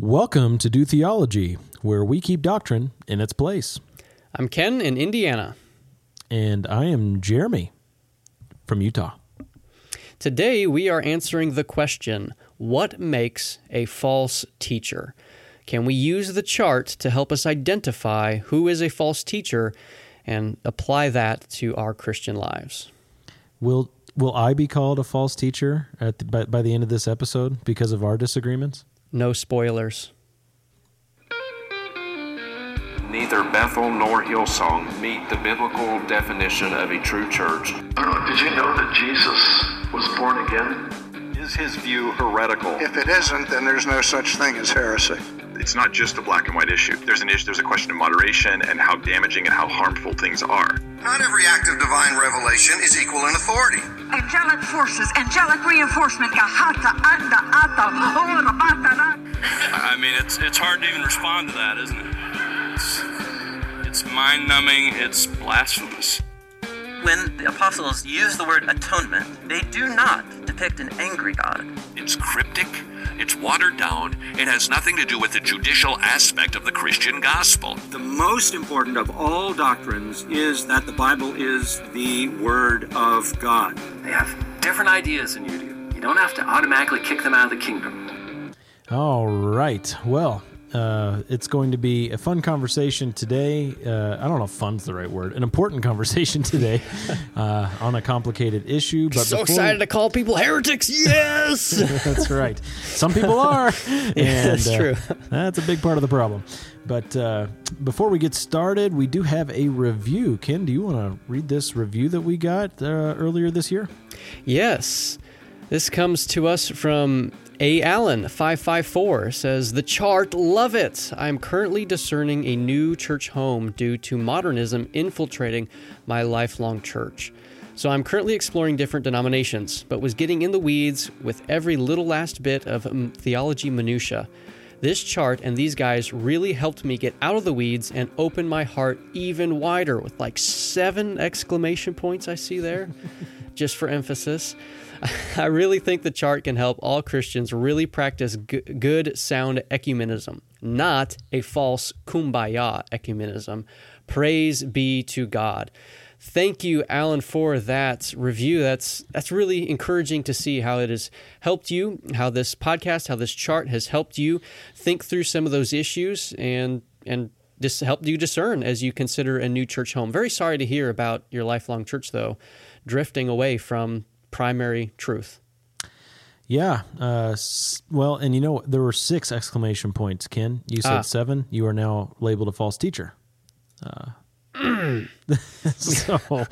Welcome to Do Theology, where we keep doctrine in its place. I'm Ken in Indiana. And I am Jeremy from Utah. Today we are answering the question What makes a false teacher? Can we use the chart to help us identify who is a false teacher and apply that to our Christian lives? Will will I be called a false teacher at the, by, by the end of this episode because of our disagreements? No spoilers. Neither Bethel nor Hillsong meet the biblical definition of a true church. Did you know that Jesus was born again? Is his view heretical? If it isn't, then there's no such thing as heresy. It's not just a black and white issue. There's an issue. There's a question of moderation and how damaging and how harmful things are. Not every act of divine revelation is equal in authority. Angelic forces, angelic reinforcement. I mean, it's it's hard to even respond to that, isn't it? It's, it's mind numbing. It's blasphemous. When the apostles use the word atonement, they do not depict an angry God. It's cryptic, it's watered down, it has nothing to do with the judicial aspect of the Christian gospel. The most important of all doctrines is that the Bible is the Word of God. They have different ideas than you do. You don't have to automatically kick them out of the kingdom. All right. Well, uh, it's going to be a fun conversation today. Uh, I don't know if fun's the right word. An important conversation today uh, on a complicated issue. But so excited to call people heretics. Yes, that's right. Some people are, and that's uh, true. That's a big part of the problem. But uh, before we get started, we do have a review. Ken, do you want to read this review that we got uh, earlier this year? Yes. This comes to us from a. Allen, 554, says, The chart, love it. I'm currently discerning a new church home due to modernism infiltrating my lifelong church. So I'm currently exploring different denominations, but was getting in the weeds with every little last bit of um, theology minutia. This chart and these guys really helped me get out of the weeds and open my heart even wider with like seven exclamation points I see there, just for emphasis. I really think the chart can help all Christians really practice g- good, sound ecumenism, not a false kumbaya ecumenism. Praise be to God. Thank you, Alan, for that review. That's that's really encouraging to see how it has helped you, how this podcast, how this chart has helped you think through some of those issues and and just helped you discern as you consider a new church home. Very sorry to hear about your lifelong church, though, drifting away from primary truth. Yeah. Uh, well, and you know, there were six exclamation points, Ken. You said ah. seven. You are now labeled a false teacher. Uh, so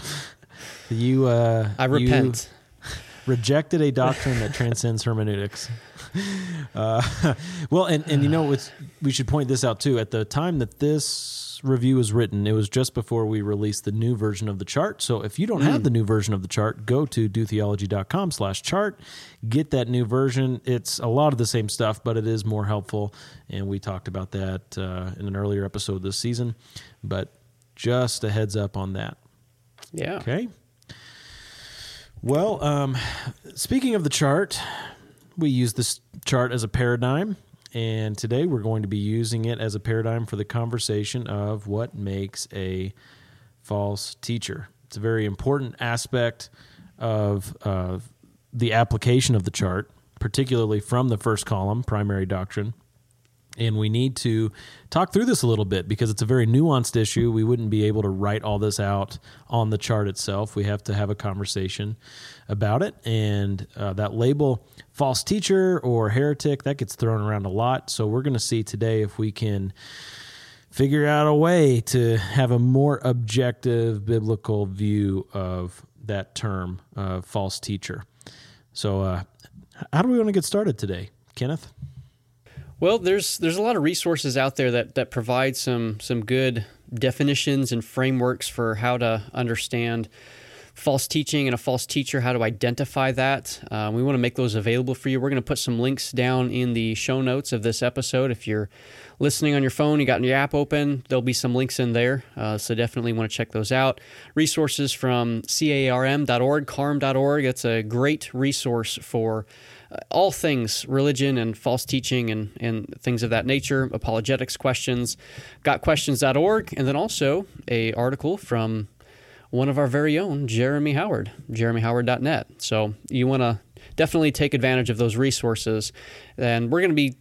you, uh, I repent. You rejected a doctrine that transcends hermeneutics. Uh, well, and, and you know, we should point this out too. At the time that this review was written, it was just before we released the new version of the chart. So if you don't mm. have the new version of the chart, go to dotheology.com slash chart, get that new version. It's a lot of the same stuff, but it is more helpful. And we talked about that uh, in an earlier episode this season. But just a heads up on that. Yeah. Okay. Well, um, speaking of the chart, we use this chart as a paradigm and today we're going to be using it as a paradigm for the conversation of what makes a false teacher. It's a very important aspect of uh, the application of the chart, particularly from the first column, primary doctrine, and we need to talk through this a little bit because it's a very nuanced issue. We wouldn't be able to write all this out on the chart itself. We have to have a conversation about it. And uh, that label, false teacher or heretic, that gets thrown around a lot. So we're going to see today if we can figure out a way to have a more objective biblical view of that term, uh, false teacher. So, uh, how do we want to get started today, Kenneth? Well, there's there's a lot of resources out there that that provide some some good definitions and frameworks for how to understand false teaching and a false teacher, how to identify that. Uh, we want to make those available for you. We're going to put some links down in the show notes of this episode. If you're listening on your phone, you got your app open, there'll be some links in there. Uh, so definitely want to check those out. Resources from carm.org, carm.org. That's a great resource for uh, all things religion and false teaching and, and things of that nature, apologetics questions, gotquestions.org, and then also a article from one of our very own, Jeremy Howard, jeremyhoward.net. So you want to definitely take advantage of those resources. And we're going to be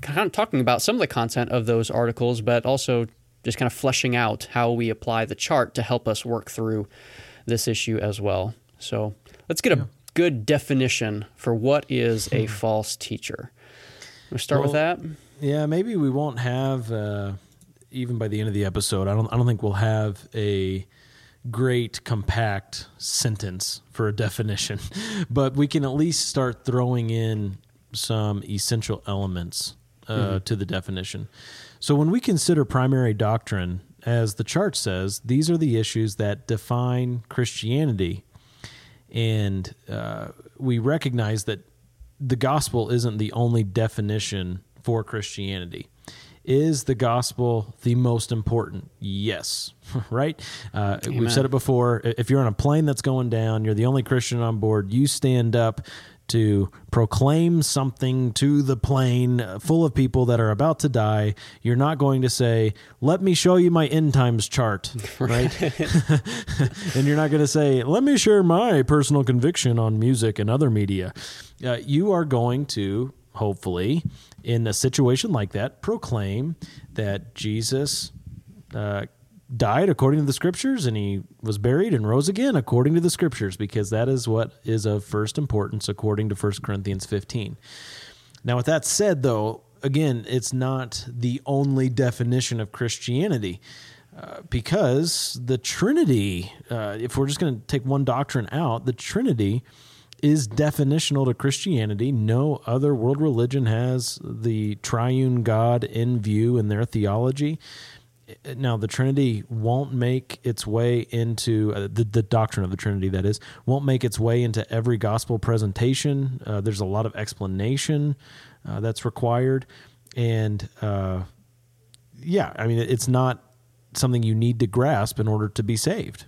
kind of talking about some of the content of those articles, but also just kind of fleshing out how we apply the chart to help us work through this issue as well. So let's get a yeah. good definition for what is a hmm. false teacher. We'll start well, with that. Yeah, maybe we won't have uh, even by the end of the episode. I don't. I don't think we'll have a great compact sentence for a definition, but we can at least start throwing in some essential elements uh, mm-hmm. to the definition. So when we consider primary doctrine, as the chart says, these are the issues that define Christianity. And uh, we recognize that the gospel isn't the only definition for Christianity. Is the gospel the most important? Yes, right? Uh, we've said it before. If you're on a plane that's going down, you're the only Christian on board, you stand up to proclaim something to the plane full of people that are about to die, you're not going to say, Let me show you my end times chart, right? and you're not going to say, Let me share my personal conviction on music and other media. Uh, you are going to, hopefully, in a situation like that, proclaim that Jesus. Uh, died according to the scriptures and he was buried and rose again according to the scriptures because that is what is of first importance according to 1 Corinthians 15. Now, with that said, though, again, it's not the only definition of Christianity. Uh, because the Trinity, uh, if we're just going to take one doctrine out, the Trinity is definitional to Christianity. No other world religion has the triune God in view in their theology now the Trinity won't make its way into uh, the, the doctrine of the Trinity, that is, won't make its way into every gospel presentation. Uh, there's a lot of explanation uh, that's required. And uh, yeah, I mean, it's not something you need to grasp in order to be saved.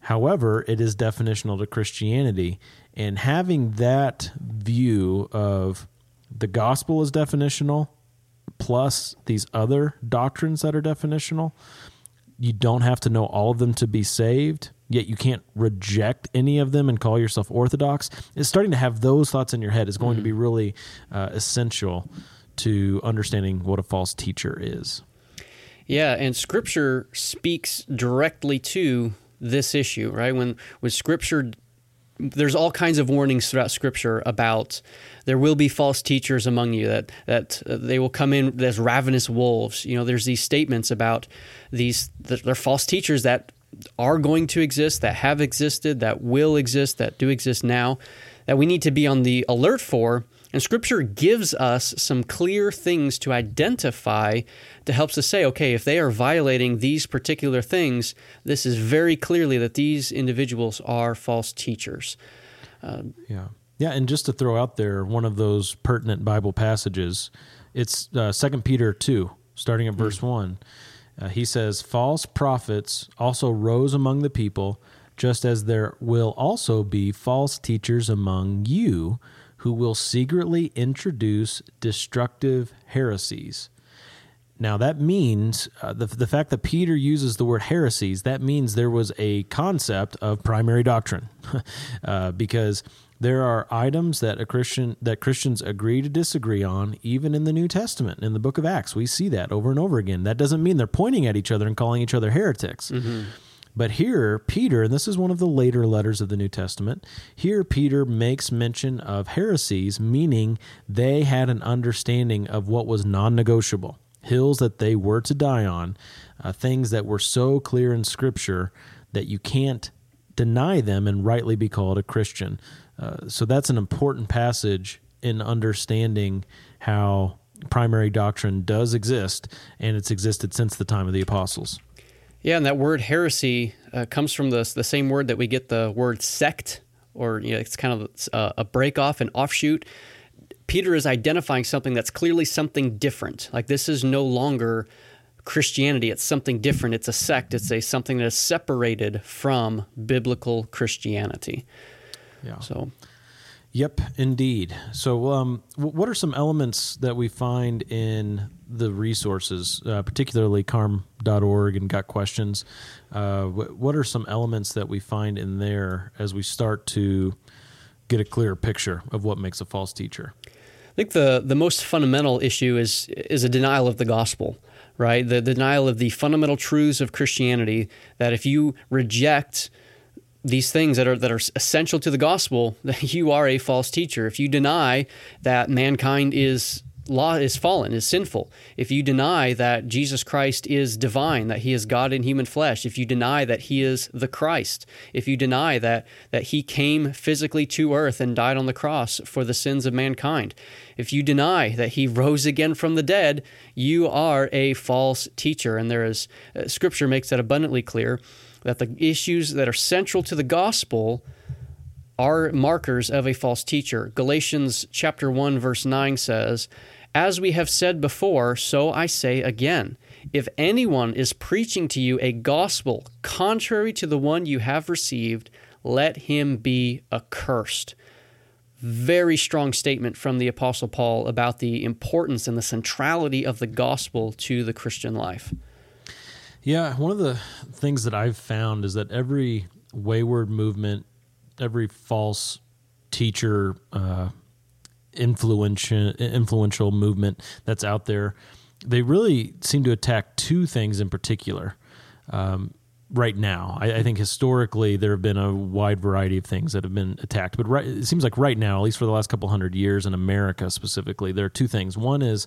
However, it is definitional to Christianity. And having that view of the gospel is definitional plus these other doctrines that are definitional. You don't have to know all of them to be saved, yet you can't reject any of them and call yourself orthodox. It's starting to have those thoughts in your head is going mm-hmm. to be mm-hmm. really uh, essential to understanding what a false teacher is. Yeah, and Scripture speaks directly to this issue, right? When when Scripture there's all kinds of warnings throughout Scripture about there will be false teachers among you that that uh, they will come in as ravenous wolves. You know, there's these statements about these they're false teachers that are going to exist, that have existed, that will exist, that do exist now, that we need to be on the alert for. And Scripture gives us some clear things to identify that helps us say, okay, if they are violating these particular things, this is very clearly that these individuals are false teachers. Uh, yeah. Yeah, and just to throw out there one of those pertinent Bible passages, it's uh, 2 Peter 2, starting at verse mm. 1. Uh, he says, False prophets also rose among the people, just as there will also be false teachers among you who will secretly introduce destructive heresies. Now, that means uh, the, the fact that Peter uses the word heresies, that means there was a concept of primary doctrine. uh, because there are items that a Christian that Christians agree to disagree on, even in the New Testament, in the book of Acts. We see that over and over again. That doesn't mean they're pointing at each other and calling each other heretics. Mm-hmm. But here, Peter, and this is one of the later letters of the New Testament, here Peter makes mention of heresies, meaning they had an understanding of what was non negotiable, hills that they were to die on, uh, things that were so clear in Scripture that you can't deny them and rightly be called a Christian. Uh, so that's an important passage in understanding how primary doctrine does exist, and it's existed since the time of the apostles. Yeah, and that word heresy uh, comes from the the same word that we get the word sect, or you know, it's kind of a, a break off, an offshoot. Peter is identifying something that's clearly something different. Like this is no longer Christianity; it's something different. It's a sect. It's a something that is separated from biblical Christianity. Yeah. So. Yep, indeed. So, um, what are some elements that we find in the resources, uh, particularly carm.org and Got Questions? Uh, what are some elements that we find in there as we start to get a clearer picture of what makes a false teacher? I think the, the most fundamental issue is is a denial of the gospel, right? The denial of the fundamental truths of Christianity that if you reject these things that are that are essential to the gospel, that you are a false teacher. If you deny that mankind is law is fallen, is sinful, if you deny that Jesus Christ is divine, that he is God in human flesh, if you deny that he is the Christ, if you deny that that he came physically to earth and died on the cross for the sins of mankind, if you deny that he rose again from the dead, you are a false teacher and there is uh, scripture makes that abundantly clear that the issues that are central to the gospel are markers of a false teacher. Galatians chapter 1 verse 9 says, "As we have said before, so I say again, if anyone is preaching to you a gospel contrary to the one you have received, let him be accursed." Very strong statement from the apostle Paul about the importance and the centrality of the gospel to the Christian life. Yeah, one of the things that I've found is that every wayward movement, every false teacher, uh, influential influential movement that's out there, they really seem to attack two things in particular. Um, right now, I, I, think historically there have been a wide variety of things that have been attacked, but right, it seems like right now, at least for the last couple hundred years in America specifically, there are two things. One is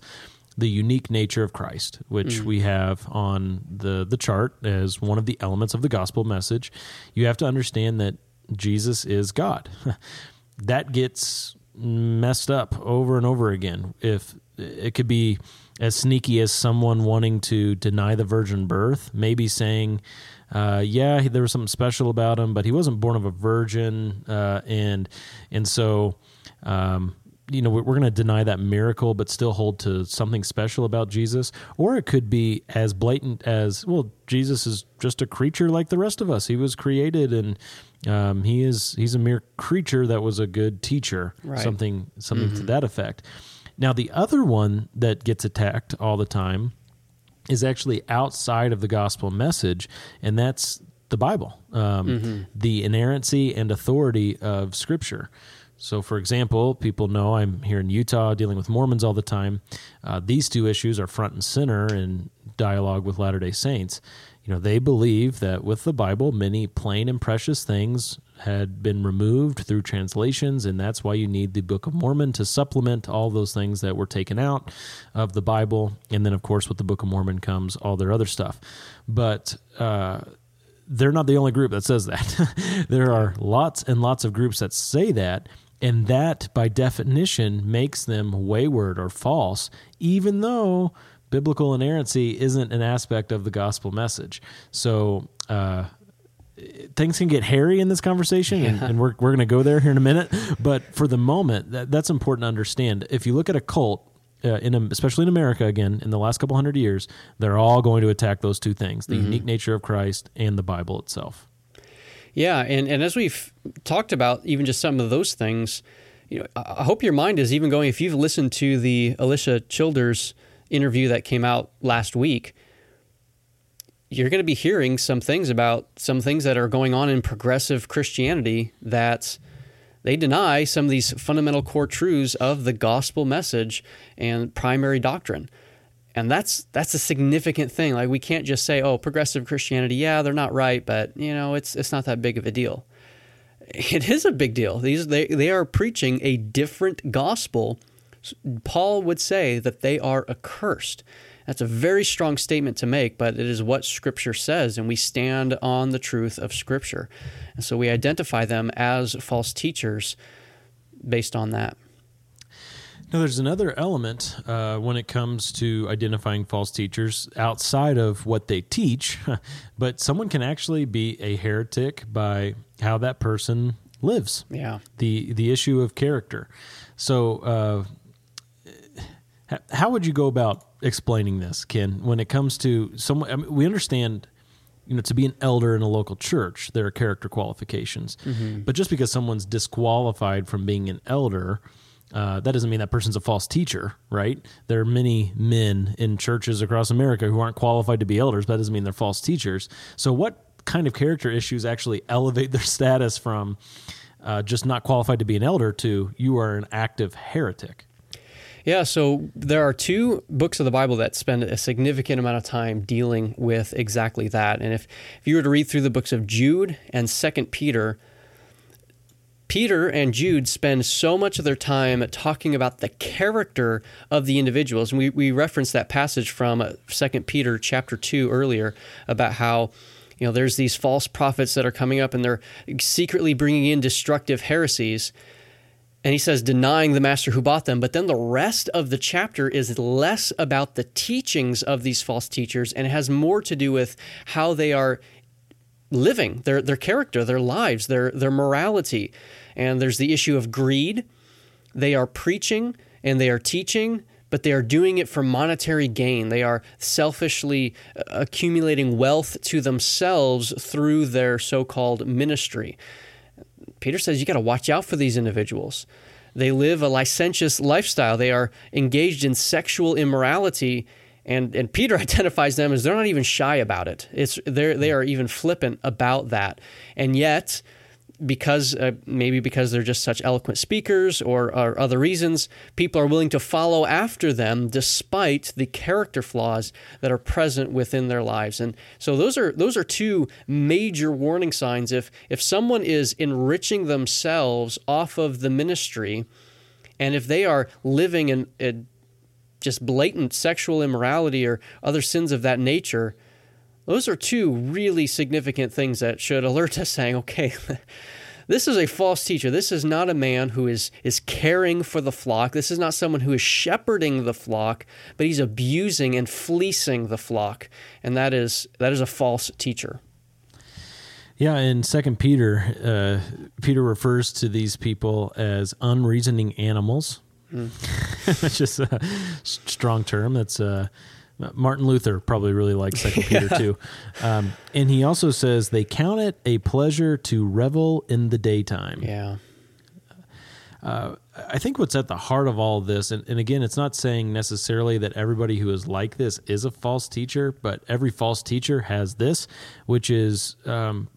the unique nature of Christ, which mm. we have on the the chart as one of the elements of the gospel message. You have to understand that Jesus is God. that gets messed up over and over again. If it could be as sneaky as someone wanting to deny the virgin birth, maybe saying, uh, "Yeah, there was something special about him, but he wasn't born of a virgin," uh, and and so. Um, you know, we're going to deny that miracle, but still hold to something special about Jesus. Or it could be as blatant as, well, Jesus is just a creature like the rest of us. He was created, and um, he is he's a mere creature that was a good teacher. Right. Something something mm-hmm. to that effect. Now, the other one that gets attacked all the time is actually outside of the gospel message, and that's the Bible, um, mm-hmm. the inerrancy and authority of Scripture. So, for example, people know I'm here in Utah dealing with Mormons all the time. Uh, these two issues are front and center in dialogue with Latter day Saints. You know, they believe that with the Bible, many plain and precious things had been removed through translations, and that's why you need the Book of Mormon to supplement all those things that were taken out of the Bible. And then, of course, with the Book of Mormon comes all their other stuff. But, uh, they're not the only group that says that. there are lots and lots of groups that say that, and that, by definition, makes them wayward or false, even though biblical inerrancy isn't an aspect of the gospel message. So, uh, things can get hairy in this conversation, yeah. and, and, we're, we're going to go there here in a minute. But for the moment, that, that's important to understand. If you look at a cult, uh, in especially in America again in the last couple hundred years, they're all going to attack those two things: the mm-hmm. unique nature of Christ and the Bible itself. Yeah, and, and as we've talked about, even just some of those things, you know, I hope your mind is even going. If you've listened to the Alisa Childers interview that came out last week, you're going to be hearing some things about some things that are going on in progressive Christianity that they deny some of these fundamental core truths of the gospel message and primary doctrine and that's that's a significant thing. Like we can't just say oh progressive christianity yeah they're not right but you know it's it's not that big of a deal. It is a big deal. These they they are preaching a different gospel. Paul would say that they are accursed. That's a very strong statement to make but it is what scripture says and we stand on the truth of scripture. And so we identify them as false teachers based on that now, there's another element uh, when it comes to identifying false teachers outside of what they teach, but someone can actually be a heretic by how that person lives. Yeah. The the issue of character. So, uh, how would you go about explaining this, Ken? When it comes to someone, I mean, we understand you know, to be an elder in a local church, there are character qualifications. Mhm. But just because someone's disqualified from being an elder, uh, that doesn't mean that person's a false teacher, right? There are many men in churches across America who aren't qualified to be elders, that doesn't mean they're false teachers. So, what kind of character issues actually elevate their status from uh, just not qualified to be an elder to you are an active heretic? Yeah, so there are two books of the Bible that spend a significant amount of time dealing with exactly that. And if, if you were to read through the books of Jude and Second Peter, Peter and Jude spend so much of their time talking about the character of the individuals. And we, we referenced that passage from uh, Second Peter chapter 2 earlier about how you know there's these false prophets that are coming up and they're secretly bringing in destructive heresies. And he says denying the master who bought them. But then the rest of the chapter is less about the teachings of these false teachers and it has more to do with how they are living their their character their lives their their morality and there's the issue of greed they are preaching and they are teaching but they are doing it for monetary gain. They are selfishly uh, accumulating wealth to themselves through their so called ministry. Peter says you got to watch out for these individuals. They live a licentious lifestyle, they are engaged in sexual immorality. And, and Peter identifies them as they're not even shy about it. It's they they are even flippant about that, and yet because uh, maybe because they're just such eloquent speakers or, or, other reasons, people are willing to follow after them despite the character flaws that are present within their lives. And so those are those are two major warning signs. If if someone is enriching themselves off of the ministry, and if they are living in, in just blatant sexual immorality or other sins of that nature, those are two really significant things that should alert us saying, okay, this is a false teacher. This is not a man who is, is caring for the flock. This is not someone who is shepherding the flock, but he's abusing and fleecing the flock. And that is that is a false teacher. Yeah, in Second Peter, uh, Peter refers to these people as unreasoning animals. Mm. That's just a strong term. That's uh, Martin Luther probably really likes Second Peter yeah. too, um, and he also says they count it a pleasure to revel in the daytime. Yeah. Uh, I think what's at the heart of all of this, and, and, again, it's not saying necessarily that everybody who is like this is a false teacher, but every false teacher has this, which is um,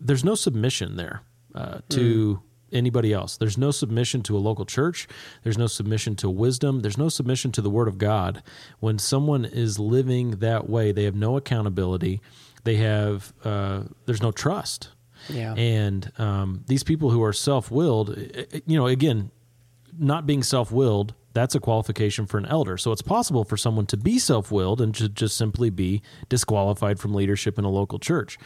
there's no submission there uh, to mm anybody else. There's no submission to a local church. There's no submission to wisdom. There's no submission to the Word of God. When someone is living that way, they have no accountability. They have uh, there's no trust. Yeah. And um, these people who are self-willed, you know, again, not being self-willed, that's a qualification for an elder. So it's possible for someone to be self-willed and to just simply be disqualified from leadership in a local church,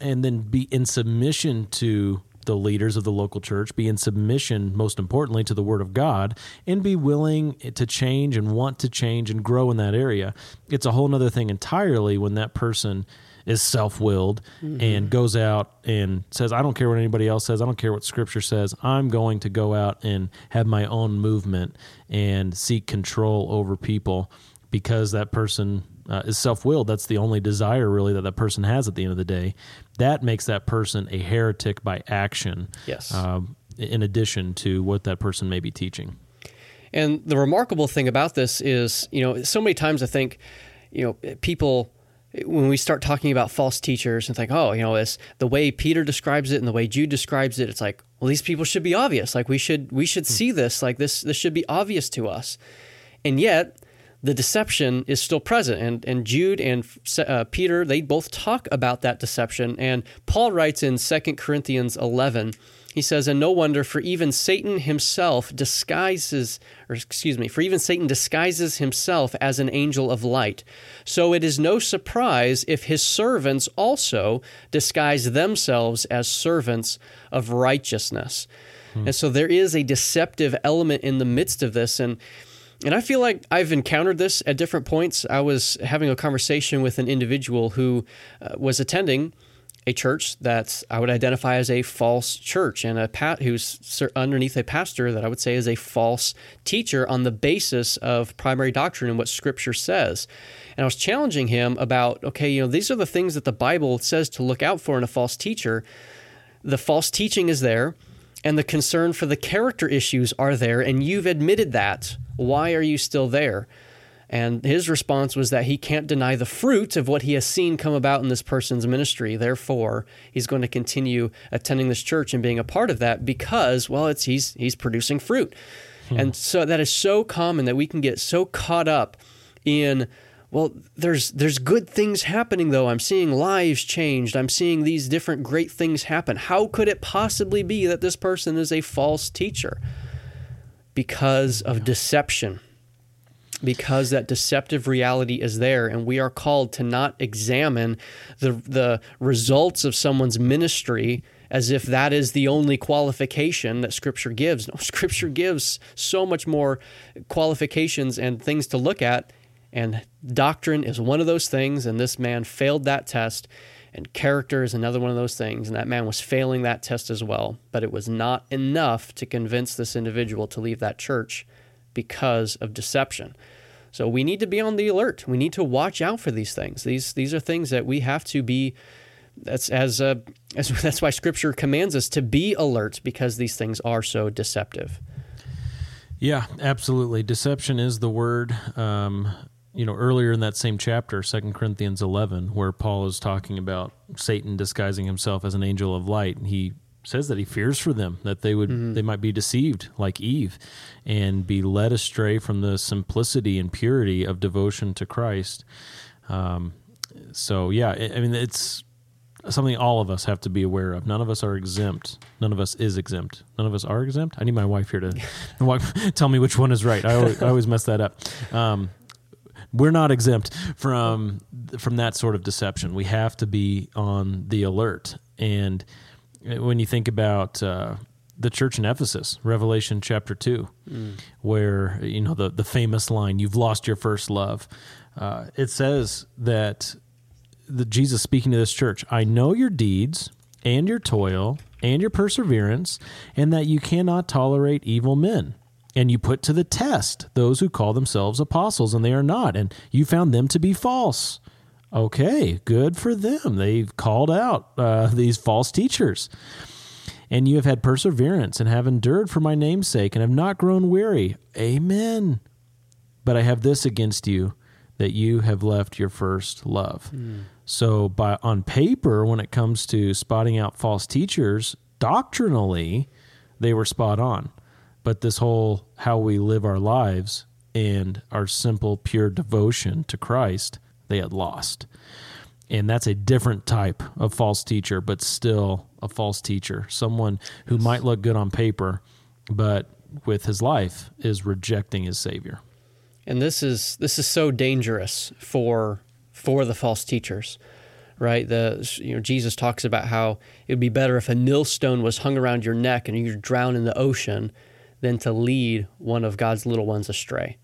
and then be in submission to the leaders of the local church, be in submission, most importantly, to the Word of God, and be willing to change and want to change and grow in that area. It's a whole other thing entirely when that person is self willed mm-hmm. and goes out and says, I don't care what anybody else says. I don't care what scripture says. I'm going to go out and have my own movement and seek control over people because that person uh, is self willed. That's the only desire, really, that that person has at the end of the day that makes that person a heretic by action. Yes. Um, in addition to what that person may be teaching. And the remarkable thing about this is, you know, so many times I think, you know, people when we start talking about false teachers and think, oh, you know, it's the way Peter describes it and the way Jude describes it, it's like, well, these people should be obvious. Like we should we should see this. Like this this should be obvious to us. And yet, the deception is still present. And, and Jude and uh, Peter, they both talk about that deception. And Paul writes in 2 Corinthians 11, he says, And no wonder, for even Satan himself disguises, or excuse me, for even Satan disguises himself as an angel of light. So it is no surprise if his servants also disguise themselves as servants of righteousness. Hmm. And so there is a deceptive element in the midst of this. And and I feel like I've encountered this at different points. I was having a conversation with an individual who uh, was attending a church that I would identify as a false church and a pat who's underneath a pastor that I would say is a false teacher on the basis of primary doctrine and what Scripture says. And I was challenging him about, okay, you know, these are the things that the Bible says to look out for in a false teacher. The false teaching is there, and the concern for the character issues are there, and you've admitted that. Why are you still there? And his response was that he can't deny the fruit of what he has seen come about in this person's ministry. Therefore, he's going to continue attending this church and being a part of that because, well, it's he's he's producing fruit. Hmm. And so that is so common that we can get so caught up in well, there's there's good things happening though. I'm seeing lives changed. I'm seeing these different great things happen. How could it possibly be that this person is a false teacher? Because of deception because that deceptive reality is there and we are called to not examine the the results of someone's ministry as if that is the only qualification that scripture gives no scripture gives so much more qualifications and things to look at and doctrine is one of those things and this man failed that test and character is another one of those things and that man was failing that test as well but it was not enough to convince this individual to leave that church because of deception. So we need to be on the alert. We need to watch out for these things. These these are things that we have to be. That's as, uh, as that's why Scripture commands us to be alert because these things are so deceptive. Yeah, absolutely. Deception is the word. Um, you know, earlier in that same chapter, Second Corinthians 11, where Paul is talking about Satan disguising himself as an angel of light, and he says that he fears for them that they would mm-hmm. they might be deceived like Eve and be led astray from the simplicity and purity of devotion to Christ. Um, so yeah, I mean it's something all of us have to be aware of. None of us are exempt. None of us is exempt. None of us are exempt. I need my wife here to tell me which one is right. I always, I always mess that up. Um, we're not exempt from from that sort of deception. We have to be on the alert and when you think about uh, the church in Ephesus, Revelation chapter two, mm. where you know the the famous line, "You've lost your first love." Uh, it says that the Jesus speaking to this church, "I know your deeds and your toil and your perseverance, and that you cannot tolerate evil men." And you put to the test those who call themselves apostles, and they are not, and you found them to be false. Okay, good for them. They've called out uh, these false teachers. And you have had perseverance and have endured for my name's sake and have not grown weary. Amen. But I have this against you that you have left your first love. Mm. So by on paper when it comes to spotting out false teachers, doctrinally they were spot on. But this whole how we live our lives and our simple pure devotion to Christ they had lost. And that's a different type of false teacher, but still a false teacher. Someone who might look good on paper, but with his life is rejecting his savior. And this is this is so dangerous for for the false teachers right? The you know Jesus talks about how it would be better if a millstone was hung around your neck and you drown in the ocean than to lead one of God's little ones astray.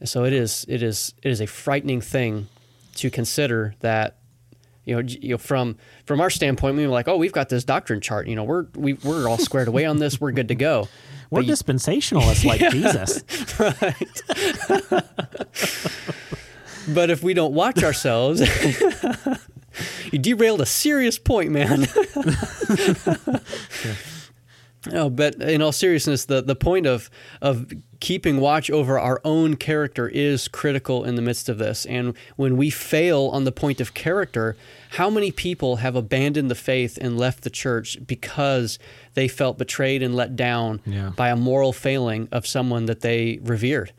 And so it is it is it is a frightening thing to consider that you know, you know, from from our standpoint, we were like, oh, we've got this doctrine chart. You know, we're we, are we are all squared away on this. We're good to go. We're but dispensationalists you, like Jesus, right? but if we don't watch ourselves, you derailed a serious point, man. yeah. No, but in all seriousness, the, the point of of keeping watch over our own character is critical in the midst of this. And when we fail on the point of character, how many people have abandoned the faith and left the church because they felt betrayed and let down yeah. by a moral failing of someone that they revered?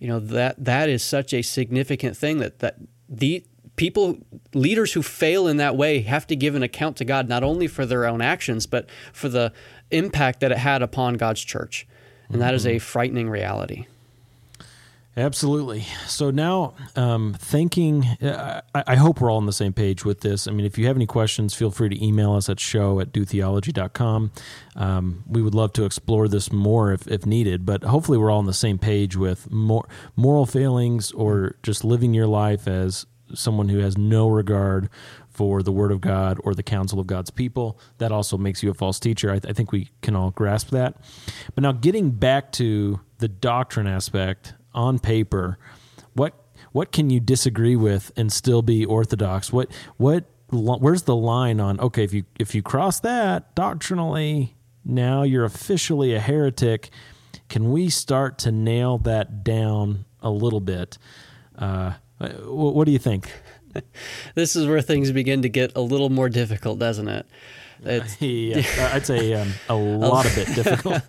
You know that that is such a significant thing that that the people leaders who fail in that way have to give an account to God not only for their own actions but for the impact that it had upon God's church. And that is a mm-hmm. frightening reality. Absolutely. So now, um, thinking, uh, I, I, hope we're all on the same page with this. I mean, if you have any questions, feel free to email us at show at dotheology.com. Um, we would love to explore this more if, if needed, but hopefully we're all on the same page with more moral failings or just living your life as someone who has no regard for the Word of God or the counsel of God's people. That also makes you a false teacher. I, th- I think we can all grasp that. But now, getting back to the doctrine aspect on paper, what what can you disagree with and still be orthodox? What what where's the line on okay if you if you cross that doctrinally now you're officially a heretic can we start to nail that down a little bit uh, what, what do you think this is where things begin to get a little more difficult doesn't it? It's, yeah, i'd say um, a lot of it difficult.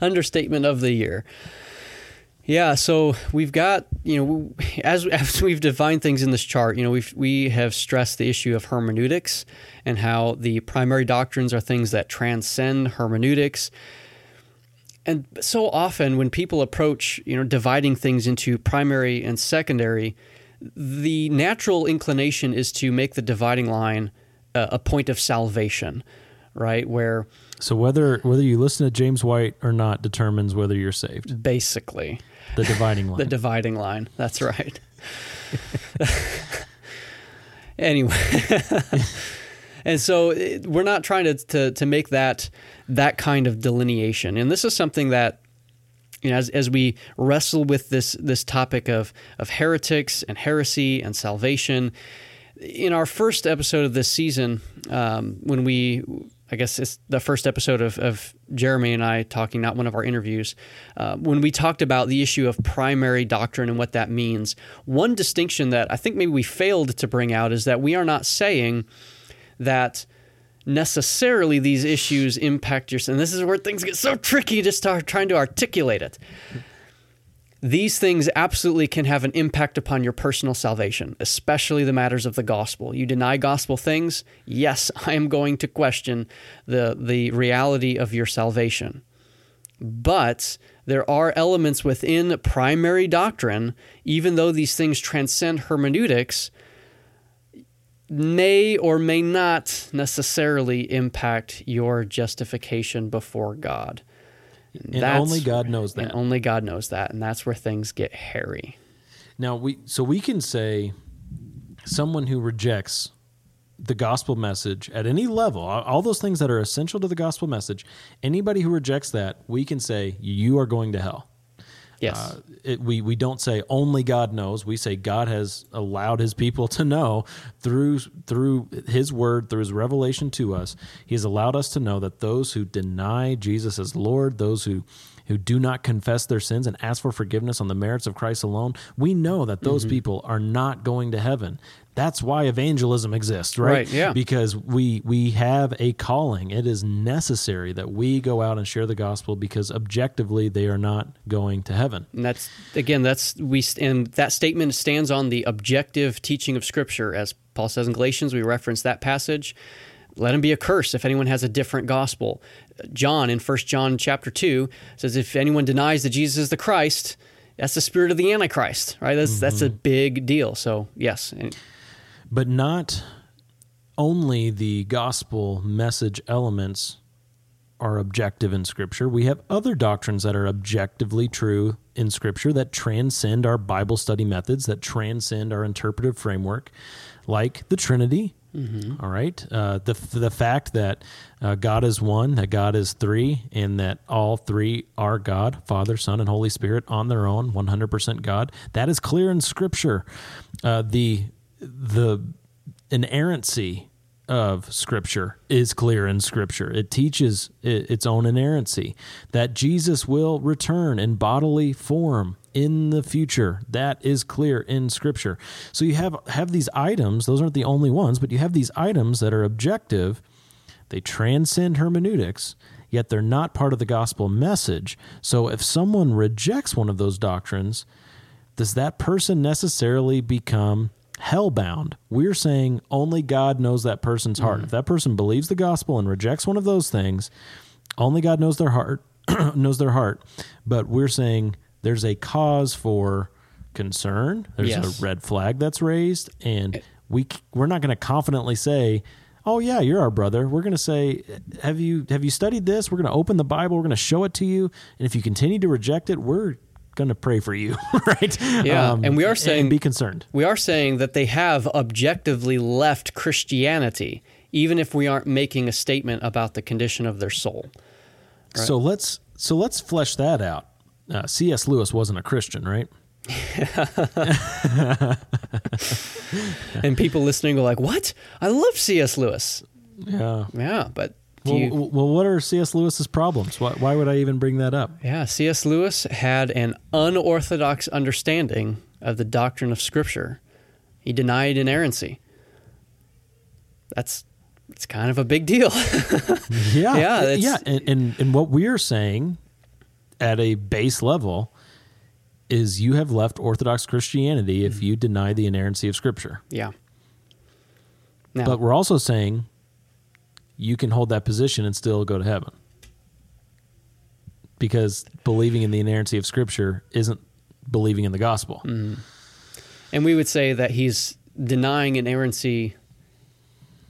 Understatement of the year. Yeah, so we've got you know as as we've defined things in this chart, you know we've we have stressed the issue of hermeneutics and how the primary doctrines are things that transcend hermeneutics. And so often when people approach, you know, dividing things into primary and secondary, the natural inclination is to make the dividing line a, a point of salvation, right? Where so whether whether you listen to James White or not determines whether you're saved. Basically. The dividing line. the dividing line. That's right. anyway. and so uh, we're not trying to, to, to make that that kind of delineation. And this is something that you know, as, as we wrestle with this this topic of of heretics and heresy and salvation, in our first episode of this season, um, when we I guess it's the first episode of, of Jeremy and I talking, not one of our interviews, uh, when we talked about the issue of primary doctrine and what that means. One distinction that I think maybe we failed to bring out is that we are not saying that necessarily these issues impact your and this is where things get so tricky to start trying to articulate it these things absolutely can have an impact upon your personal salvation, especially the matters of the gospel. You deny gospel things, yes, I am going to question the, the reality of your salvation. But there are elements within primary doctrine, even though these things transcend hermeneutics, may or may not necessarily impact your justification before God. And, only God knows that. And only God knows that, and that's where things get hairy. Now we so we can say someone who rejects the gospel message at any level, all those things that are essential to the gospel message, anybody who rejects that, we can say you are going to hell. Yes. Uh, it, we, we don't say only God knows. We say God has allowed his people to know through through his word, through his revelation to us. He has allowed us to know that those who deny Jesus as Lord, those who who do not confess their sins and ask for forgiveness on the merits of Christ alone, we know that those mm-hmm. people are not going to heaven that's why evangelism exists, right? Right. Yeah. Because we we have a calling. It is necessary that we go out and share the gospel because objectively they are not going to heaven. And that's again that's we and that statement stands on the objective teaching of Scripture, as Paul says in Galatians. We reference that passage. Let him be accursed if anyone has a different gospel. John in First John chapter two says, if anyone denies that Jesus is the Christ, that's the spirit of the Antichrist, right? That's mm-hmm. that's a big deal. So yes but not only the gospel message elements are objective in Scripture. We have other doctrines that are objectively true in Scripture that transcend our Bible study methods, that transcend our interpretive framework, like the Trinity. Mm-hmm. All right, uh, the the fact that uh, God is one, that God is three, and that all three are God, Father, Son, and Holy Spirit on their own, one hundred percent God. That is clear in Scripture. Uh, the the inerrancy of Scripture is clear in Scripture. It teaches its own inerrancy that Jesus will return in bodily form in the future. That is clear in Scripture. So you have have these items; those aren't the only ones, but you have these items that are objective. They transcend hermeneutics, yet they're not part of the gospel message. So if someone rejects one of those doctrines, does that person necessarily become hellbound. We're saying only God knows that person's heart. Mm. If that person believes the gospel and rejects one of those things, only God knows their heart, knows their heart. But we're saying there's a cause for concern. There's yes. a red flag that's raised, and we we're not going to confidently say, "Oh yeah, you're our brother." We're going to say, "Have you have you studied this?" We're going to open the Bible. We're going to show it to you, and if you continue to reject it, we're going to pray for you, right? Yeah, Um, and we are saying be concerned. We are saying that they have objectively left Christianity, even if we aren't making a statement about the condition of their soul. Right. So let's so let's flesh that out. Uh, C.S. Lewis wasn't a Christian, right? and people listening are like, "What? I love C.S. Lewis." Yeah, yeah, but well, you, well, what are C.S. Lewis's problems? Why, why would I even bring that up? Yeah, C.S. Lewis had an unorthodox understanding of the doctrine of Scripture. He denied inerrancy. That's it's kind of a big deal. yeah, yeah, yeah. And, and and what we're saying at a base level is you have left Orthodox Christianity if mm-hmm. you deny the inerrancy of Scripture. Yeah. Now, but we're also saying you can hold that position and still go to heaven. Because believing in the inerrancy of Scripture isn't believing in the gospel. Mm-hmm. And we would say that he's denying inerrancy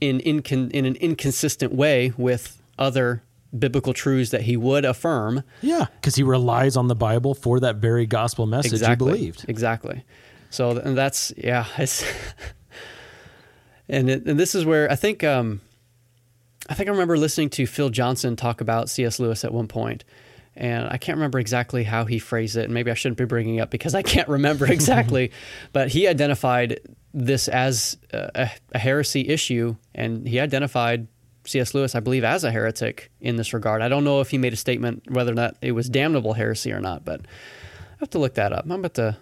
in, incon- in an inconsistent way with other biblical truths that he would affirm. Yeah, because he relies on the Bible for that very gospel message exactly. he believed. Exactly. So and that's yeah, it's and it, and this is where I think um, I think I remember listening to Phil Johnson talk about C.S. Lewis at one point, and I can't remember exactly how he phrased it. And maybe I shouldn't be bringing it up because I can't remember exactly. but he identified this as a, a heresy issue, and he identified C.S. Lewis, I believe, as a heretic in this regard. I don't know if he made a statement whether or not it was damnable heresy or not, but I have to look that up. I'm about to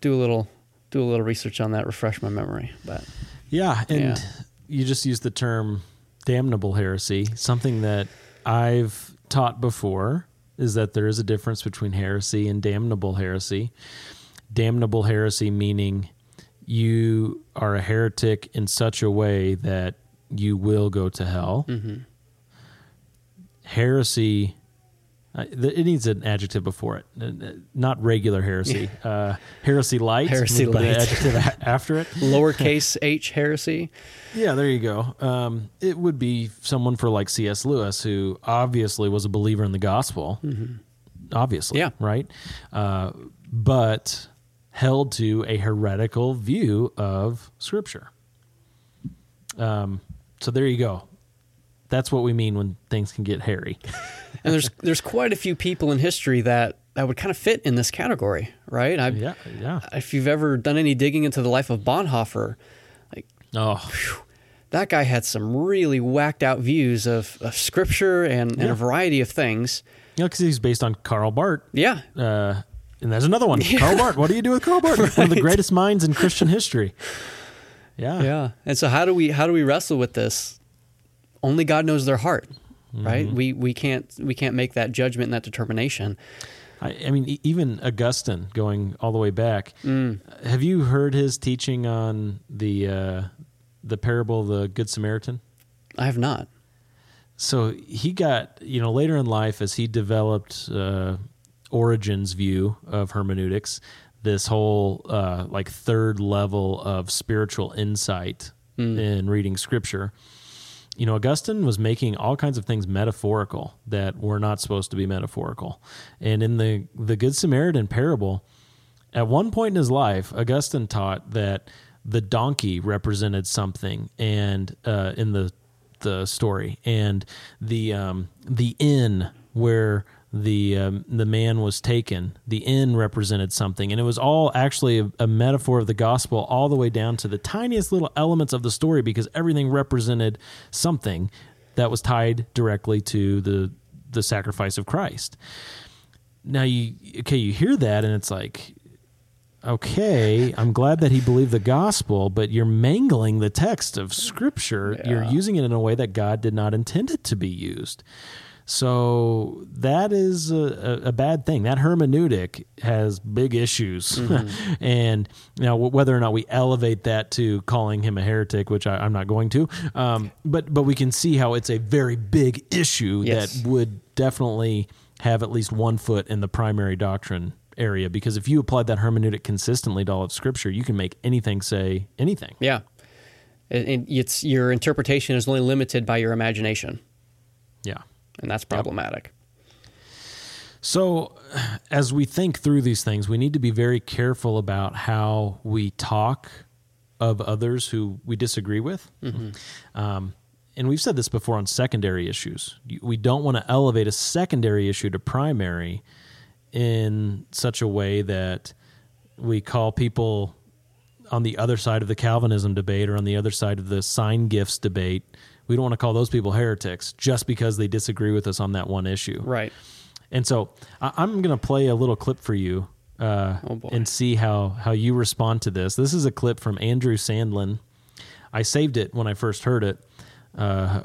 do a little do a little research on that, refresh my memory. But yeah, and yeah. you just used the term damnable heresy. Something that I've taught before is that there is a difference between heresy and damnable heresy. Damnable heresy meaning you are a heretic in such a way that you will go to hell. Mm-hmm. Heresy, uh, it needs an adjective before it, not regular heresy. Uh, heresy light. Heresy light. adjective after it. Lowercase h heresy. Yeah, there you go. Um, it would be someone for like C.S. Lewis, who obviously was a believer in the gospel. Mm-hmm. Obviously, Yeah. right. Uh, but held to a heretical view of Scripture. Um, so there you go. That's what we mean when things can get hairy. and there's there's quite a few people in history that that would kind of fit in this category, right? I, yeah, yeah. If you've ever done any digging into the life of Bonhoeffer, like oh, whew, that guy had some really whacked out views of, of scripture and, and a variety of things. Yeah, because he's based on Karl Barth. Yeah. Uh, and there's another one. Karl Barth. What do you do with Karl Barth? One of the greatest minds in Christian history. Yeah. Yeah. And so how do we how do we wrestle with this? Only God knows their heart, right? Mm-hmm. We we can't we can't make that judgment and that determination. I, I mean, even Augustine, going all the way back. Mm. Have you heard his teaching on the uh, the parable of the Good Samaritan? I have not. So he got, you know, later in life as he developed uh, Origen's view of hermeneutics, this whole uh, like third level of spiritual insight in reading scripture. You know, Augustine was making all kinds of things metaphorical that were not supposed to be metaphorical. And in the the Good Samaritan parable, at one point in his life, Augustine taught that the donkey represented something, and uh, in the the story, and the um, the inn where the um, the man was taken, the inn represented something, and it was all actually a, a metaphor of the gospel, all the way down to the tiniest little elements of the story, because everything represented something that was tied directly to the the sacrifice of Christ. Now you okay, you hear that, and it's like okay, I'm glad that he believed the gospel, but you're mangling the text of scripture. You're using it in a way that God did not intend it to be used. So that is a, a, bad thing. That hermeneutic has big issues, and you know whether or not we elevate that to calling him a heretic, which I, I'm not going to, um, but but we can see how it's a very big issue Yes. that would definitely have at least one foot in the primary doctrine area because if you applied that hermeneutic consistently to all of scripture you can make anything say anything Yeah. And- and it's your interpretation is only limited by your imagination. yeah And that's problematic. So, as we think through these things, we need to be very careful about how we talk of others who we disagree with. Mhm. Um, and we've said this before on secondary issues. We don't want to elevate a secondary issue to primary in such a way that we call people on the other side of the Calvinism debate or on the other side of the sign gifts debate. We don't want to call those people heretics just because they disagree with us on that one issue. Right. And so I, I'm going to play a little clip for you uh, and see how, how you respond to this. This is a clip from Andrew Sandlin. I saved it when I first heard it. Uh,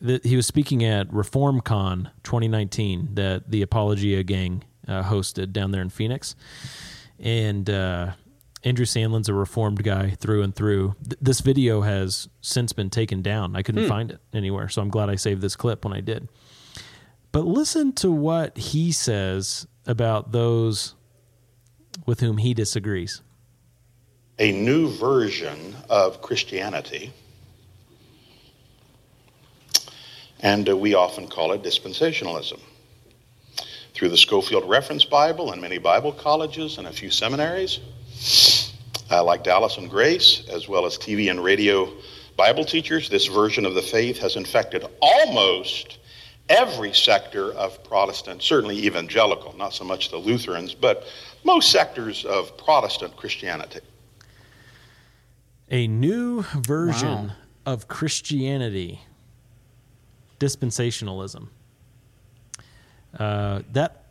th- he was speaking at ReformCon 2019 that the Apologia gang uh, hosted down there in Phoenix. And uh, Andrew Sandlin's a reformed guy through and through. Th- this video has since been taken down. I couldn't Hmm. find it anywhere, so I'm glad I saved this clip when I did. But listen to what he says about those with whom he disagrees. a new version of Christianity, and uh, we often call it dispensationalism. Through the Scofield Reference Bible and many Bible colleges and a few seminaries, uh, like Dallas and Grace, as well as TV and radio Bible teachers, this version of the faith has infected almost every sector of Protestant, certainly evangelical, not so much the Lutherans, but most sectors of Protestant Christianity. A new version Wow. of Christianity, dispensationalism. Uh, that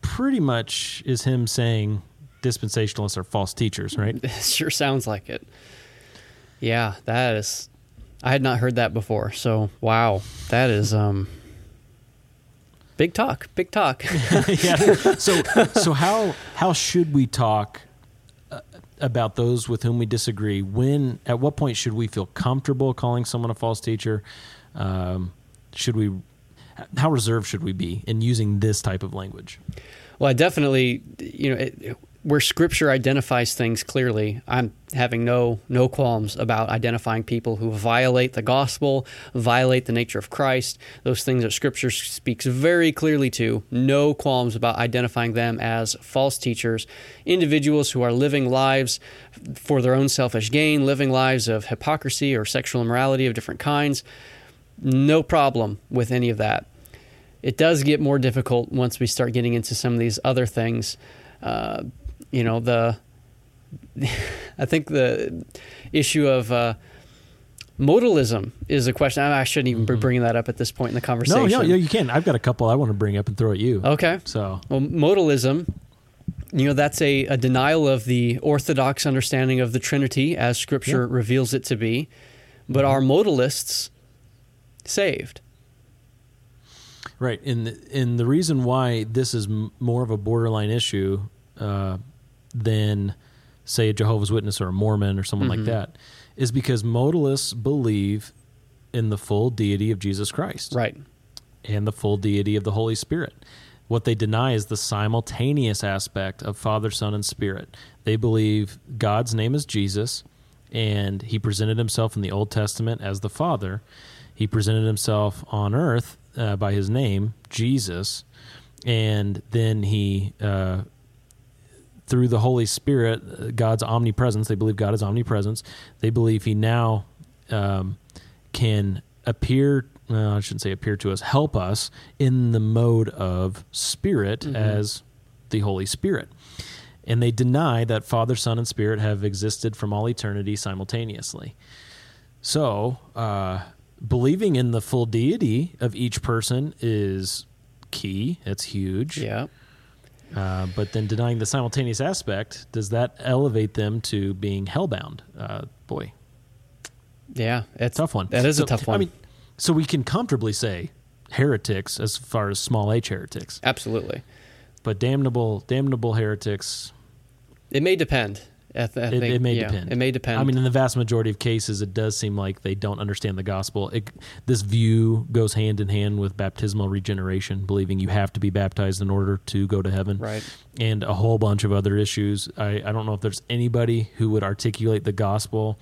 pretty much is him saying dispensationalists are false teachers, right? It sure sounds like it. Yeah, that is. I had not heard that before. So wow, that is um. Big talk, big talk. yeah. So so how how should we talk uh, about those with whom we disagree? When at what point should we feel comfortable calling someone a false teacher? Um, should we? How reserved should we be in using this type of language? Well, I definitely, you know, it, where Scripture identifies things clearly, I'm having no no qualms about identifying people who violate the gospel, violate the nature of Christ. Those things that Scripture speaks very clearly to. No qualms about identifying them as false teachers, individuals who are living lives for their own selfish gain, living lives of hypocrisy or sexual immorality of different kinds. No problem with any of that it does get more difficult once we start getting into some of these other things. Uh, you know, the I think the issue of uh, modalism is a question. I shouldn't even be bringing that up at this point in the conversation. Mm-hmm. No, yeah, you can. I've got a couple I want to bring up and throw at you. Okay. So Well, modalism, you know, that's a, a denial of the orthodox understanding of the Trinity as Scripture Yeah. reveals it to be. But are modalists saved? Right, and the, and the reason why this is m- more of a borderline issue uh, than, say, a Jehovah's Witness or a Mormon or someone Mhm. like that, is because modalists believe in the full deity of Jesus Christ, right, and the full deity of the Holy Spirit. What they deny is the simultaneous aspect of Father, Son, and Spirit. They believe God's name is Jesus, and He presented Himself in the Old Testament as the Father. He presented Himself on earth uh, by His name, Jesus, and then He, uh, through the Holy Spirit, uh, God's omnipresence. They believe God is omnipresence. They believe He now um, can appear. Well, I shouldn't say appear to us. Help us in the mode of spirit Mhm. as the Holy Spirit. And they deny that Father, Son, and Spirit have existed from all eternity simultaneously. So, uh, believing in the full deity of each person is key. It's huge. Yeah. Uh, but then denying the simultaneous aspect, does that elevate them to being hellbound? Uh, boy, Yeah, it's tough one. That is So, a tough one. I mean, so we can comfortably say heretics as far as small h heretics. Absolutely. But damnable, damnable heretics. It may depend. I th- I It, think- it may yeah, depend. It may depend. I mean, in the vast majority of cases, it does seem like they don't understand the gospel. It, this view goes hand in hand with baptismal regeneration, believing you have to be baptized in order to go to heaven. Right. And a whole bunch of other issues. I, I don't know if there's anybody who would articulate the gospel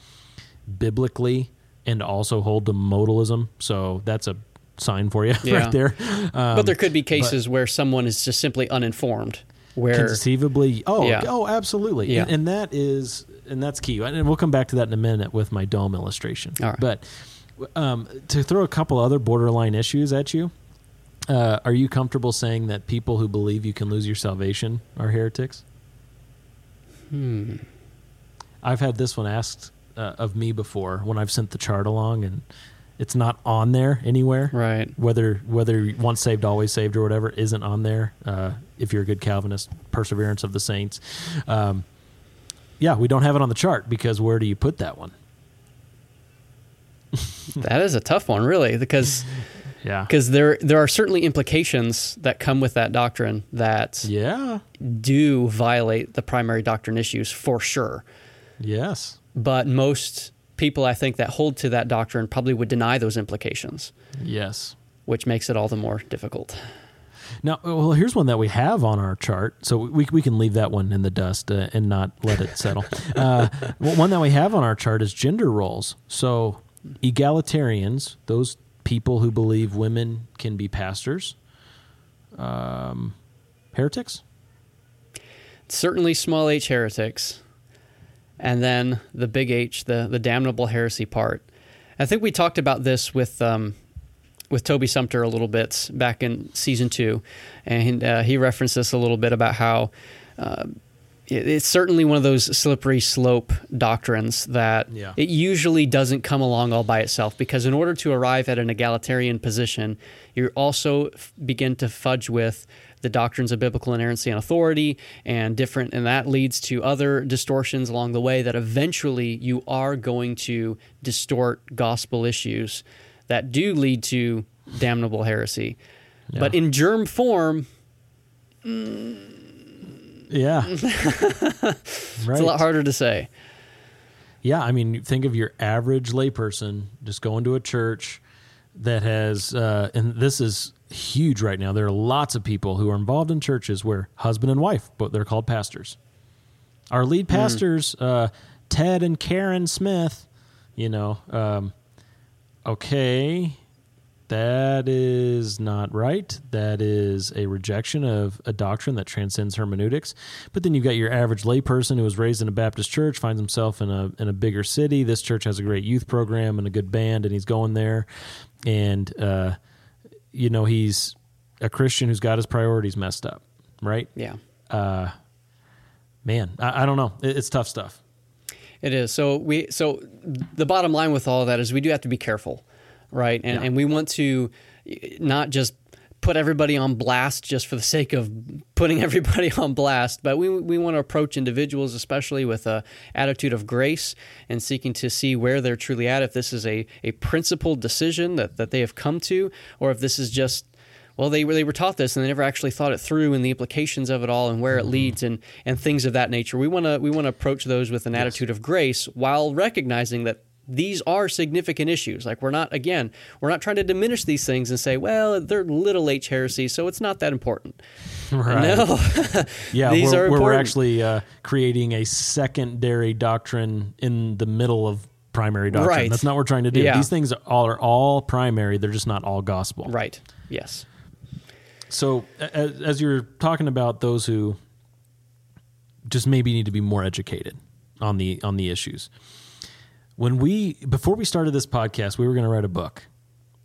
biblically and also hold to modalism. So that's a sign for you Yeah. right there. Um, but there could be but cases where someone is just simply uninformed. Where conceivably, oh, Yeah. oh, absolutely, Yeah. and, and that is, and that's key. And we'll come back to that in a minute with my dome illustration. Right. But um, to throw a couple other borderline issues at you, uh, are you comfortable saying that people who believe you can lose your salvation are heretics? Hmm. I've had this one asked uh, of me before when I've sent the chart along and it's not on there anywhere. Right. Whether whether once saved always saved or whatever isn't on there. Uh, if you're a good Calvinist, perseverance of the saints. Um, yeah, we don't have it on the chart because where do you put that one? that is a tough one, really, because Yeah. because there there are certainly implications that come with that doctrine that yeah do violate the primary doctrine issues for sure. Yes. But most people, I think, that hold to that doctrine probably would deny those implications. Yes. Which makes it all the more difficult. Now, well, here's one that we have on our chart, so we we can leave that one in the dust uh, and not let it settle. uh, one that we have on our chart is gender roles. So, egalitarians, those people who believe women can be pastors, um, heretics. Certainly, small h heretics, and then the big H, the the damnable heresy part. I think we talked about this with um, with Toby Sumpter a little bit back in season two, and uh, he referenced this a little bit about how uh, it- it's certainly one of those slippery slope doctrines that Yeah. it usually doesn't come along all by itself because in order to arrive at an egalitarian position, you also f- begin to fudge with the doctrines of biblical inerrancy and authority and different and that leads to other distortions along the way that eventually you are going to distort gospel issues that do lead to damnable heresy. But in germ form, Yeah, it's a lot harder to say. Yeah, I mean, think of your average layperson just going to a church that has, uh, and this is huge right now. There are lots of people who are involved in churches where husband and wife, but they're called pastors. Our lead pastors, uh, Ted and Karen Smith, you know, um, okay, that is not right. That is a rejection of a doctrine that transcends hermeneutics. But then you've got your average layperson who was raised in a Baptist church, finds himself in a in a bigger city. This church has a great youth program and a good band, and he's going there, and uh, you know he's a Christian who's got his priorities messed up, right? Yeah. Uh, man, I, I don't know. It, it's tough stuff. It is. So we so the bottom line with all of that is we do have to be careful, right? And Yeah. and we want to not just put everybody on blast just for the sake of putting everybody on blast, but we we want to approach individuals especially with a attitude of grace and seeking to see where they're truly at if this is a a principled decision that that they have come to or if this is just well, they were they were taught this and they never actually thought it through and the implications of it all and where it mm-hmm. leads and and things of that nature. We want to we want to approach those with an attitude of grace while recognizing that these are significant issues. Like we're not again, we're not trying to diminish these things and say, well, they're little h heresy, so it's not that important. Right. No, Yeah, these where, are where we're actually uh, creating a secondary doctrine in the middle of primary doctrine. Right. That's not what we're trying to do. Yeah. These things all are all primary. They're just not all gospel. Right. Yes. So as, as you're talking about those who just maybe need to be more educated on the on the issues. When we before we started this podcast, we were going to write a book,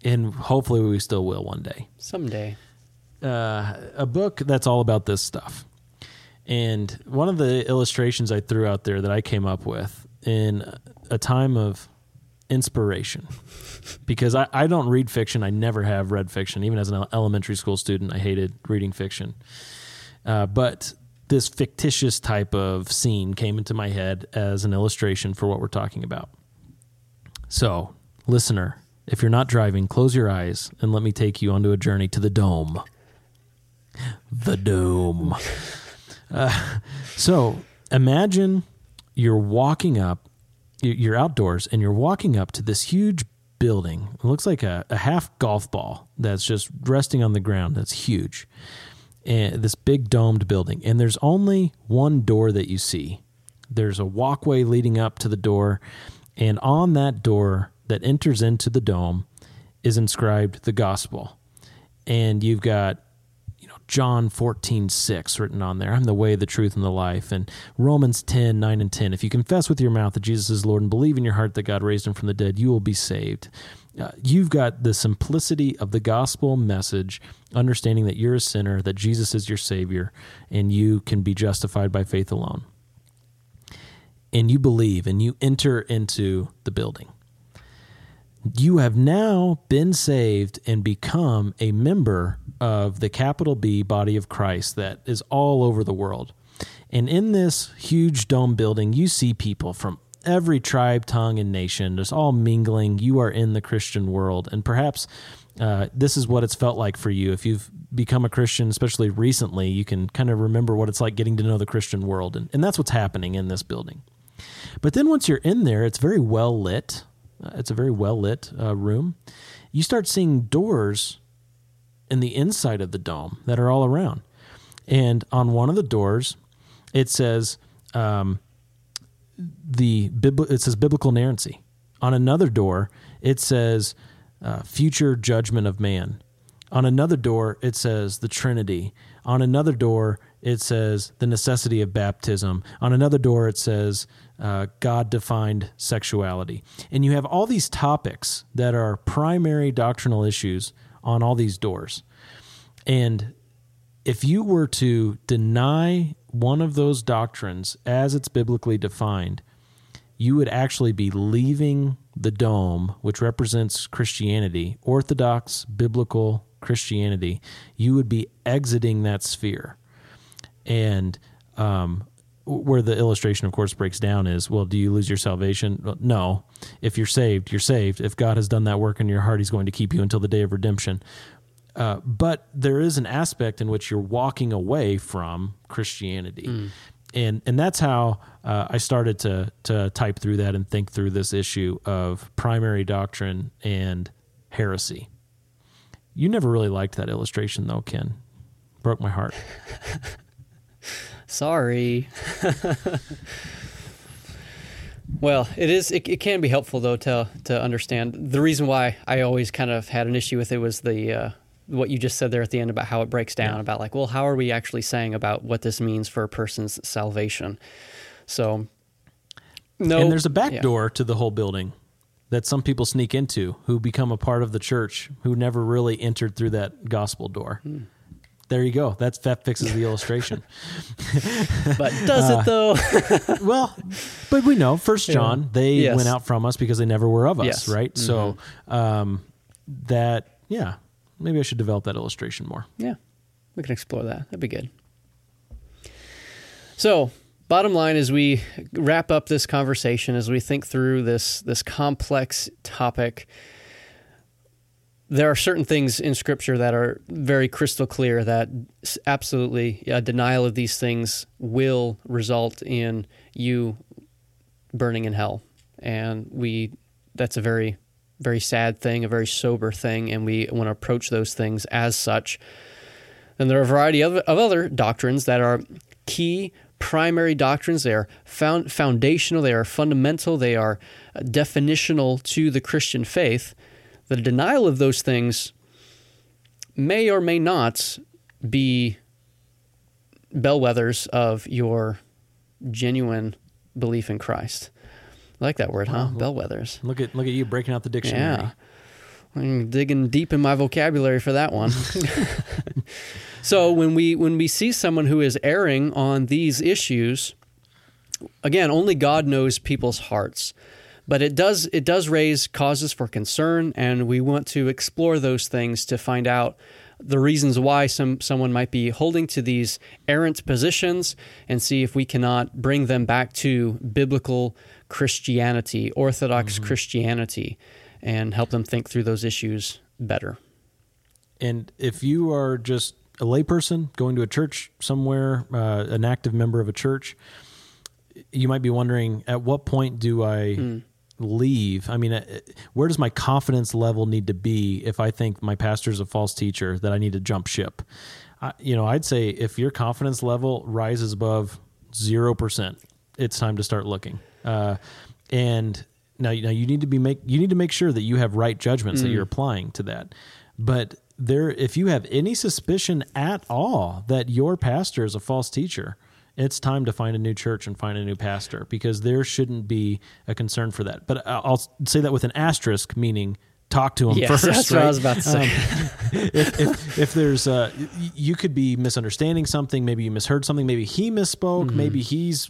and hopefully we still will one day. Someday. Uh, a book that's all about this stuff. And one of the illustrations I threw out there that I came up with in a time of inspiration, because I, I don't read fiction. I never have read fiction. Even as an elementary school student, I hated reading fiction. Uh, but this fictitious type of scene came into my head as an illustration for what we're talking about. So, listener, if you're not driving, close your eyes and let me take you onto a journey to the dome. The dome. Uh, so, imagine you're walking up, you- you're outdoors, and you're walking up to this huge building. It looks like a, a half golf ball that's just resting on the ground. That's huge. And this big domed building. And there's only one door that you see. There's a walkway leading up to the door. And on that door that enters into the dome is inscribed the gospel. And you've got you know John 14, 6 written on there. I'm the way, the truth, and the life. And Romans 10, 9 and 10. If you confess with your mouth that Jesus is Lord and believe in your heart that God raised him from the dead, you will be saved. Uh, you've got the simplicity of the gospel message, understanding that you're a sinner, that Jesus is your Savior, and you can be justified by faith alone. And you believe and you enter into the building. You have now been saved and become a member of the capital B body of Christ that is all over the world. And in this huge dome building, you see people from every tribe, tongue, and nation, just all mingling. You are in the Christian world. And perhaps uh, this is what it's felt like for you. If you've become a Christian, especially recently, you can kind of remember what it's like getting to know the Christian world. And, and that's what's happening in this building. But then once you're in there, it's very well lit. Uh, it's a very well lit uh, room. You start seeing doors in the inside of the dome that are all around. And on one of the doors, it says, um, the it says biblical inerrancy. On another door, it says uh, future judgment of man. On another door, it says the Trinity. On another door, it says the necessity of baptism. On another door, it says uh, God defined sexuality. And you have all these topics that are primary doctrinal issues on all these doors. And if you were to deny one of those doctrines as it's biblically defined, you would actually be leaving the dome, which represents Christianity, Orthodox biblical Christianity. You would be exiting that sphere. And um, where the illustration, of course, breaks down is well, do you lose your salvation? Well, no. If you're saved, you're saved. If God has done that work in your heart, He's going to keep you until the day of redemption. Uh, but there is an aspect in which you're walking away from Christianity. Mm. And, and that's how uh, I started to, to type through that and think through this issue of primary doctrine and heresy. You never really liked that illustration, though, Ken. Broke my heart. Sorry. well, it is. It, it, can be helpful though to to understand the reason why I always kind of had an issue with it was the uh, what you just said there at the end about how it breaks down yeah. about like, well, how are we actually saying about what this means for a person's salvation? So, no, and there's a back yeah. door to the whole building that some people sneak into who become a part of the church who never really entered through that gospel door. Hmm. There you go. That's that fixes the illustration. but does uh, it though? well, but we know First John they yes. went out from us because they never were of us, yes. right? Mm-hmm. So um, that yeah, maybe I should develop that illustration more. Yeah, we can explore that. That'd be good. So, bottom line as we wrap up this conversation, as we think through this this complex topic, there are certain things in Scripture that are very crystal clear that absolutely a denial of these things will result in you burning in hell, and we that's a very very sad thing, a very sober thing, and we want to approach those things as such. And there are a variety of, of other doctrines that are key primary doctrines. They are found, foundational, they are fundamental, they are definitional to the Christian faith. The denial of those things may or may not be bellwethers of your genuine belief in Christ. I like that word, huh? Bellwethers. Look at look at you breaking out the dictionary. Yeah. I'm digging deep in my vocabulary for that one. so when we when we see someone who is erring on these issues, again, only God knows people's hearts. But it does it does raise causes for concern and we want to explore those things to find out the reasons why some someone might be holding to these errant positions and see if we cannot bring them back to biblical Christianity, Orthodox mm-hmm. Christianity, and help them think through those issues better. And if you are just a layperson going to a church somewhere, uh, an active member of a church, you might be wondering at what point do I mm. Leave? I mean, uh, where does my confidence level need to be if I think my pastor is a false teacher that I need to jump ship? I, you know, I'd say if your confidence level rises above 0%, it's time to start looking. Uh, and now, now you need to be make you need to make sure that you have right judgments that Mm. you're applying to that. But there, if you have any suspicion at all that your pastor is a false teacher, it's time to find a new church and find a new pastor because there shouldn't be a concern for that. But I'll say that with an asterisk, meaning talk to him Yes, first. that's what I was about to say. Um, if, if, if there's uh, you could be misunderstanding something, maybe you misheard something, maybe he misspoke, maybe he's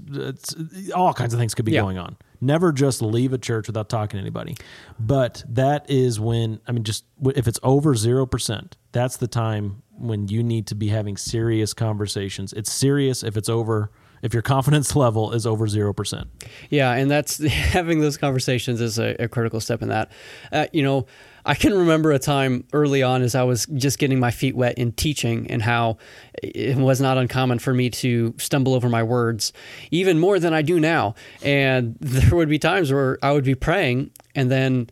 all kinds of things could be Mm-hmm. Yeah. going on. Never just leave a church without talking to anybody. But that is when I mean, just if it's over zero percent, that's the time when you need to be having serious conversations. It's serious if it's over. If your confidence level is over zero percent, Yeah, and that's having those conversations is a, a critical step in that. Uh, you know, I can remember a time early on as I was just getting my feet wet in teaching, and how it was not uncommon for me to stumble over my words, even more than I do now. And there would be times where I would be praying, and then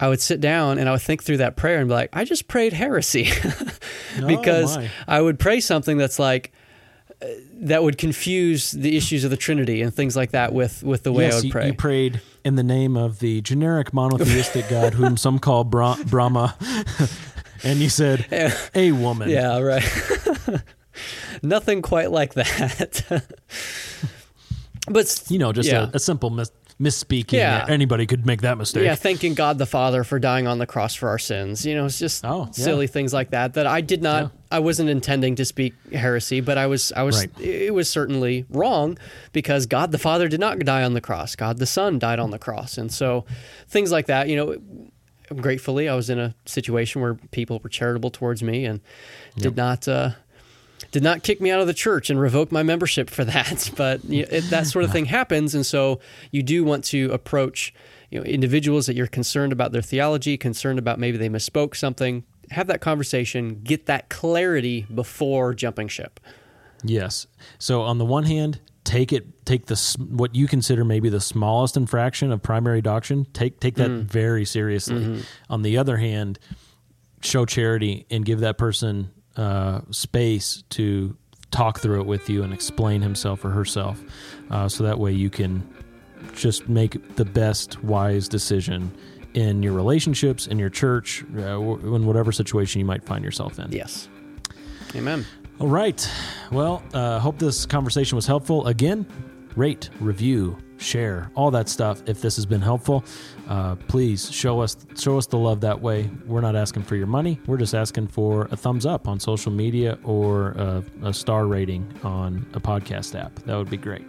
I would sit down and I would think through that prayer and be like, I just prayed heresy, oh, because my. I would pray something that's like uh, that would confuse the issues of the Trinity and things like that with with the way I yes, would you, pray. you prayed in the name of the generic monotheistic God, whom some call Bra- Brahma, and you said a woman. yeah, right. Nothing quite like that. but you know, just yeah. a, a simple mis- misspeaking. Yeah. Anybody could make that mistake. Yeah, thanking God the Father for dying on the cross for our sins. You know, it's just Oh, yeah. silly things like that that I did not I wasn't intending to speak heresy, but I was I was Right. it was certainly wrong because God the Father did not die on the cross. God the Son died on the cross. And so things like that, you know, gratefully I was in a situation where people were charitable towards me and did not uh did not kick me out of the church and revoke my membership for that. But you know, it, that sort of thing happens, and so you do want to approach you know individuals that you're concerned about their theology, concerned about maybe they misspoke something. Have that conversation, get that clarity before jumping ship. Yes. So on the one hand, take it, take the what you consider maybe the smallest infraction of primary doctrine. Take take that Mm. very seriously. Mhm. On the other hand, show charity and give that person uh, space to talk through it with you and explain himself or herself, uh, so that way you can just make the best wise decision in your relationships, in your church, uh, w- in whatever situation you might find yourself in. Yes. Amen. All right. Well, uh, hope this conversation was helpful. Again, rate, review, share, all that stuff. If this has been helpful, uh, please show us show us the love that way. We're not asking for your money. We're just asking for a thumbs up on social media or a, a star rating on a podcast app. That would be great.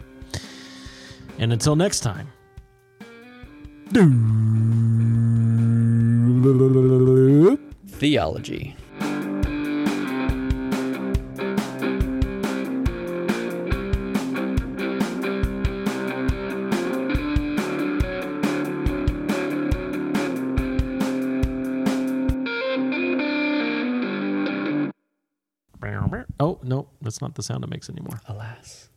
And until next time. Theology. Oh, no, that's not the sound it makes anymore. Alas.